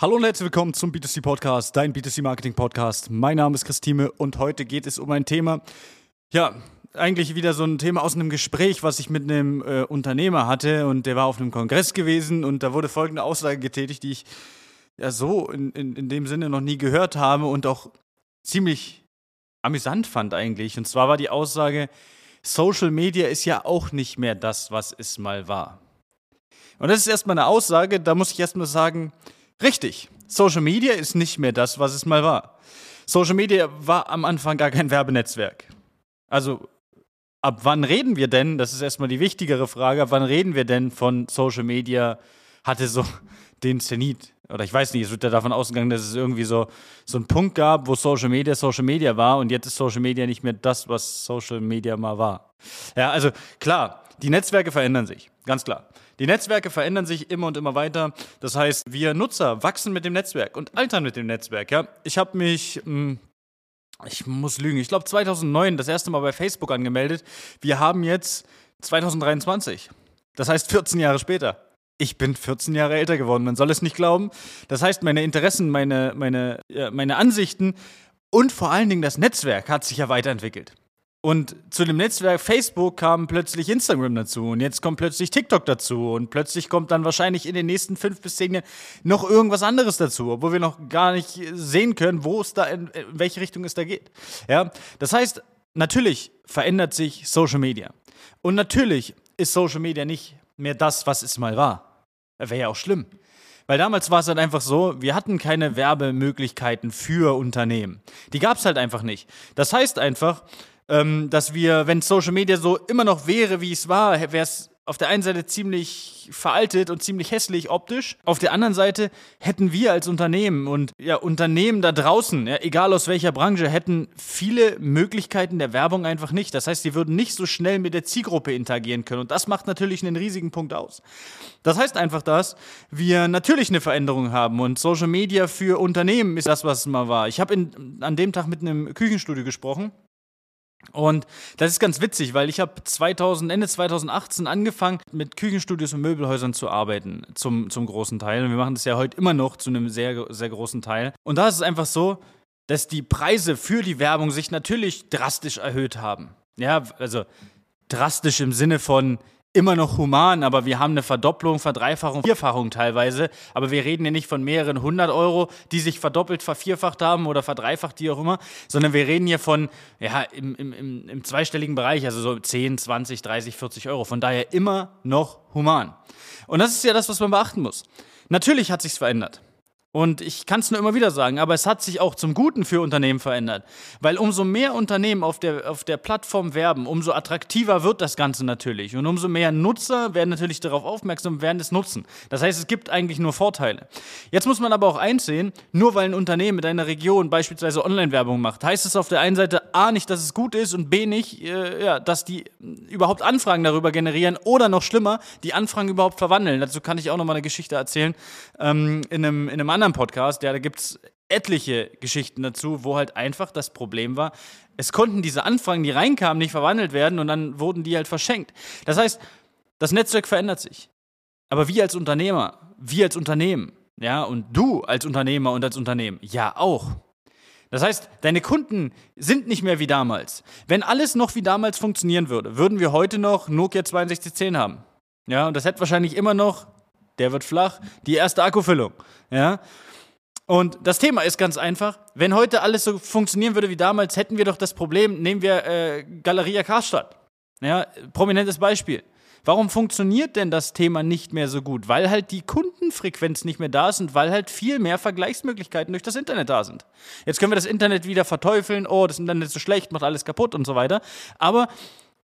Hallo und herzlich willkommen zum B2C Podcast, dein B2C Marketing Podcast. Mein Name ist Christine und heute geht es um ein Thema, ja, eigentlich wieder so ein Thema aus einem Gespräch, was ich mit einem äh, Unternehmer hatte und der war auf einem Kongress gewesen und da wurde folgende Aussage getätigt, die ich ja so in, in, in dem Sinne noch nie gehört habe und auch ziemlich amüsant fand eigentlich. Und zwar war die Aussage, Social Media ist ja auch nicht mehr das, was es mal war. Und das ist erstmal eine Aussage, da muss ich erstmal sagen, richtig, Social Media ist nicht mehr das, was es mal war. Social Media war am Anfang gar kein Werbenetzwerk. Also ab wann reden wir denn, das ist erstmal die wichtigere Frage, ab wann reden wir denn von Social Media hatte so den Zenit? Oder ich weiß nicht, es wird ja davon ausgegangen, dass es irgendwie so, so einen Punkt gab, wo Social Media Social Media war und jetzt ist Social Media nicht mehr das, was Social Media mal war. Ja, also klar, die Netzwerke verändern sich, ganz klar. Die Netzwerke verändern sich immer und immer weiter. Das heißt, wir Nutzer wachsen mit dem Netzwerk und altern mit dem Netzwerk. Ja? Ich habe mich, hm, ich muss lügen, ich glaube 2009 das erste Mal bei Facebook angemeldet. Wir haben jetzt 2023. Das heißt 14 Jahre später. Ich bin 14 Jahre älter geworden, man soll es nicht glauben. Das heißt, meine Interessen, meine, meine, meine Ansichten und vor allen Dingen das Netzwerk hat sich ja weiterentwickelt. Und zu dem Netzwerk Facebook kam plötzlich Instagram dazu und jetzt kommt plötzlich TikTok dazu und plötzlich kommt dann wahrscheinlich in den nächsten fünf bis zehn Jahren noch irgendwas anderes dazu, obwohl wir noch gar nicht sehen können, wo es da in, in welche Richtung es da geht. Ja, das heißt, natürlich verändert sich Social Media und natürlich ist Social Media nicht mehr das, was es mal war. Wäre ja auch schlimm. Weil damals war es halt einfach so, wir hatten keine Werbemöglichkeiten für Unternehmen. Die gab es halt einfach nicht. Das heißt einfach, ähm, dass wir, wenn Social Media so immer noch wäre, wie es war, wäre es auf der einen Seite ziemlich veraltet und ziemlich hässlich optisch. Auf der anderen Seite hätten wir als Unternehmen und ja, Unternehmen da draußen, ja, egal aus welcher Branche, hätten viele Möglichkeiten der Werbung einfach nicht. Das heißt, sie würden nicht so schnell mit der Zielgruppe interagieren können. Und das macht natürlich einen riesigen Punkt aus. Das heißt einfach, dass wir natürlich eine Veränderung haben und Social Media für Unternehmen ist das, was es mal war. Ich habe an dem Tag mit einem Küchenstudio gesprochen und das ist ganz witzig, weil ich habe 2000, Ende 2018 angefangen, mit Küchenstudios und Möbelhäusern zu arbeiten, zum, zum großen Teil. Und wir machen das ja heute immer noch zu einem sehr, sehr großen Teil. Und da ist es einfach so, dass die Preise für die Werbung sich natürlich drastisch erhöht haben. Ja, also drastisch im Sinne von, immer noch human, aber wir haben eine Verdopplung, Verdreifachung, Vierfachung teilweise. Aber wir reden ja nicht von mehreren hundert Euro, die sich verdoppelt, vervierfacht haben oder verdreifacht, die auch immer, sondern wir reden hier von, ja, im, im, im zweistelligen Bereich, also so 10, 20, 30, 40 Euro. Von daher immer noch human. Und das ist ja das, was man beachten muss. Natürlich hat sich's verändert. Und ich kann es nur immer wieder sagen, aber es hat sich auch zum Guten für Unternehmen verändert. Weil umso mehr Unternehmen auf der, auf der Plattform werben, umso attraktiver wird das Ganze natürlich. Und umso mehr Nutzer werden natürlich darauf aufmerksam und werden es nutzen. Das heißt, es gibt eigentlich nur Vorteile. Jetzt muss man aber auch einsehen, nur weil ein Unternehmen mit einer Region beispielsweise Online-Werbung macht, heißt es auf der einen Seite A nicht, dass es gut ist und B nicht, äh, ja, dass die überhaupt Anfragen darüber generieren oder noch schlimmer, die Anfragen überhaupt verwandeln. Dazu kann ich auch noch mal eine Geschichte erzählen ähm, in einem, in einem anderen Podcast, ja, da gibt es etliche Geschichten dazu, wo halt einfach das Problem war, es konnten diese Anfragen, die reinkamen, nicht verwandelt werden und dann wurden die halt verschenkt. Das heißt, das Netzwerk verändert sich. Aber wir als Unternehmer, wir als Unternehmen, ja, und du als Unternehmer und als Unternehmen, ja auch. Das heißt, deine Kunden sind nicht mehr wie damals. Wenn alles noch wie damals funktionieren würde, würden wir heute noch Nokia 6210 haben. Ja, und das hätte wahrscheinlich immer noch der wird flach, die erste Akkufüllung. Ja? Und das Thema ist ganz einfach, wenn heute alles so funktionieren würde wie damals, hätten wir doch das Problem, nehmen wir äh, Galeria Karstadt. Ja, prominentes Beispiel. Warum funktioniert denn das Thema nicht mehr so gut? Weil halt die Kundenfrequenz nicht mehr da ist und weil halt viel mehr Vergleichsmöglichkeiten durch das Internet da sind. Jetzt können wir das Internet wieder verteufeln, oh, das Internet ist so schlecht, macht alles kaputt und so weiter. Aber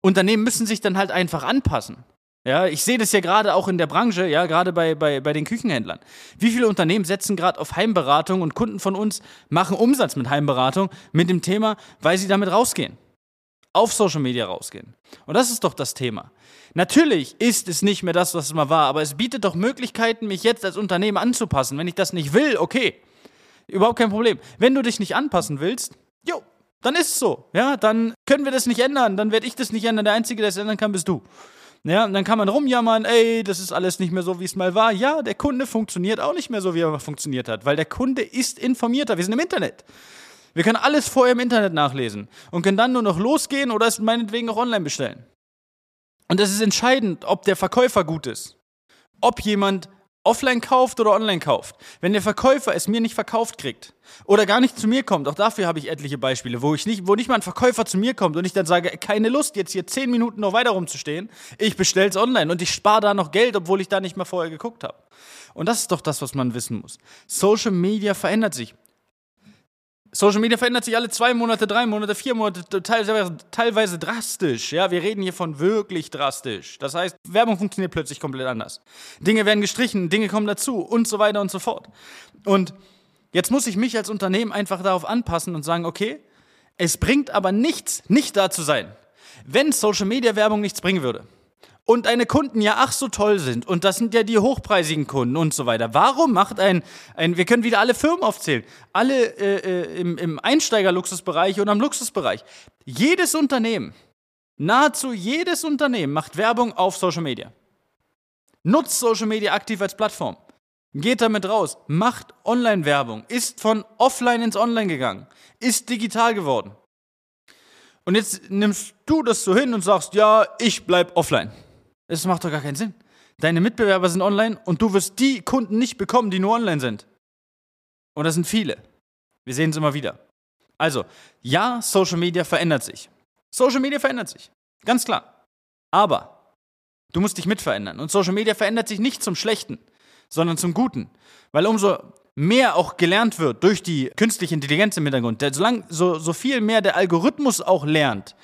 Unternehmen müssen sich dann halt einfach anpassen. Ja, ich sehe das ja gerade auch in der Branche, ja, gerade bei, bei, bei den Küchenhändlern. Wie viele Unternehmen setzen gerade auf Heimberatung und Kunden von uns machen Umsatz mit Heimberatung mit dem Thema, weil sie damit rausgehen. Auf Social Media rausgehen. Und das ist doch das Thema. Natürlich ist es nicht mehr das, was es mal war, aber es bietet doch Möglichkeiten, mich jetzt als Unternehmen anzupassen. Wenn ich das nicht will, okay. Überhaupt kein Problem. Wenn du dich nicht anpassen willst, jo, dann ist es so. Ja, dann können wir das nicht ändern. Dann werde ich das nicht ändern. Der Einzige, der es ändern kann, bist du. Ja, und dann kann man rumjammern, ey, das ist alles nicht mehr so, wie es mal war. Ja, der Kunde funktioniert auch nicht mehr so, wie er funktioniert hat, weil der Kunde ist informierter. Wir sind im Internet. Wir können alles vorher im Internet nachlesen und können dann nur noch losgehen oder es meinetwegen auch online bestellen. Und es ist entscheidend, ob der Verkäufer gut ist. Ob jemand offline kauft oder online kauft. Wenn der Verkäufer es mir nicht verkauft kriegt oder gar nicht zu mir kommt, auch dafür habe ich etliche Beispiele, wo ich nicht, wo nicht mal ein Verkäufer zu mir kommt und ich dann sage, keine Lust, jetzt hier zehn Minuten noch weiter rumzustehen, ich bestelle es online und ich spare da noch Geld, obwohl ich da nicht mal vorher geguckt habe. Und das ist doch das, was man wissen muss. Social Media verändert sich. Social Media verändert sich alle zwei Monate, drei Monate, vier Monate, teilweise, teilweise drastisch. Ja, wir reden hier von wirklich drastisch. Das heißt, Werbung funktioniert plötzlich komplett anders. Dinge werden gestrichen, Dinge kommen dazu und so weiter und so fort. Und jetzt muss ich mich als Unternehmen einfach darauf anpassen und sagen, okay, es bringt aber nichts, nicht da zu sein. Wenn Social Media Werbung nichts bringen würde, und deine Kunden ja ach so toll sind und das sind ja die hochpreisigen Kunden und so weiter. Warum macht ein, ein wir können wieder alle Firmen aufzählen, alle äh, äh, im, im Einsteigerluxusbereich und am Luxusbereich. Jedes Unternehmen, nahezu jedes Unternehmen macht Werbung auf Social Media. Nutzt Social Media aktiv als Plattform. Geht damit raus, macht Online-Werbung, ist von offline ins Online gegangen, ist digital geworden. Und jetzt nimmst du das so hin und sagst, ja, ich bleib offline. Das macht doch gar keinen Sinn. Deine Mitbewerber sind online und du wirst die Kunden nicht bekommen, die nur online sind. Und das sind viele. Wir sehen es immer wieder. Also, ja, Social Media verändert sich. Social Media verändert sich. Ganz klar. Aber du musst dich mitverändern. Und Social Media verändert sich nicht zum Schlechten, sondern zum Guten. Weil umso mehr auch gelernt wird durch die künstliche Intelligenz im Hintergrund, solange so, so viel mehr der Algorithmus auch lernt,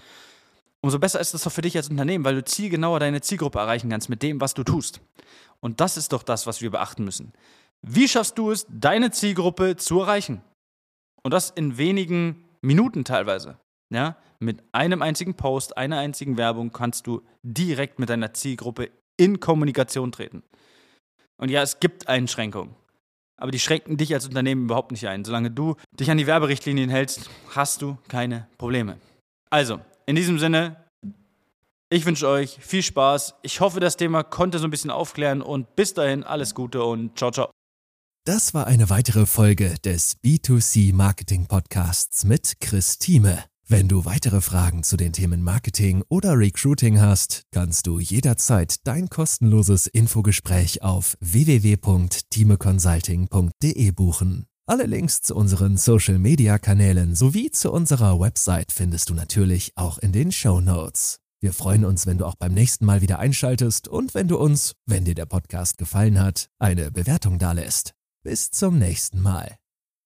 umso besser ist es doch für dich als Unternehmen, weil du zielgenauer deine Zielgruppe erreichen kannst mit dem, was du tust. Und das ist doch das, was wir beachten müssen. Wie schaffst du es, deine Zielgruppe zu erreichen? Und das in wenigen Minuten teilweise. Ja? Mit einem einzigen Post, einer einzigen Werbung kannst du direkt mit deiner Zielgruppe in Kommunikation treten. Und ja, es gibt Einschränkungen. Aber die schränken dich als Unternehmen überhaupt nicht ein. Solange du dich an die Werberichtlinien hältst, hast du keine Probleme. Also, in diesem Sinne, ich wünsche euch viel Spaß. Ich hoffe, das Thema konnte so ein bisschen aufklären und bis dahin alles Gute und ciao, ciao. Das war eine weitere Folge des B2C Marketing Podcasts mit Chris Thieme. Wenn du weitere Fragen zu den Themen Marketing oder Recruiting hast, kannst du jederzeit dein kostenloses Infogespräch auf www.timeconsulting.de buchen. Alle Links zu unseren Social-Media-Kanälen sowie zu unserer Website findest du natürlich auch in den Show Notes. Wir freuen uns, wenn du auch beim nächsten Mal wieder einschaltest und wenn du uns, wenn dir der Podcast gefallen hat, eine Bewertung dalässt. Bis zum nächsten Mal.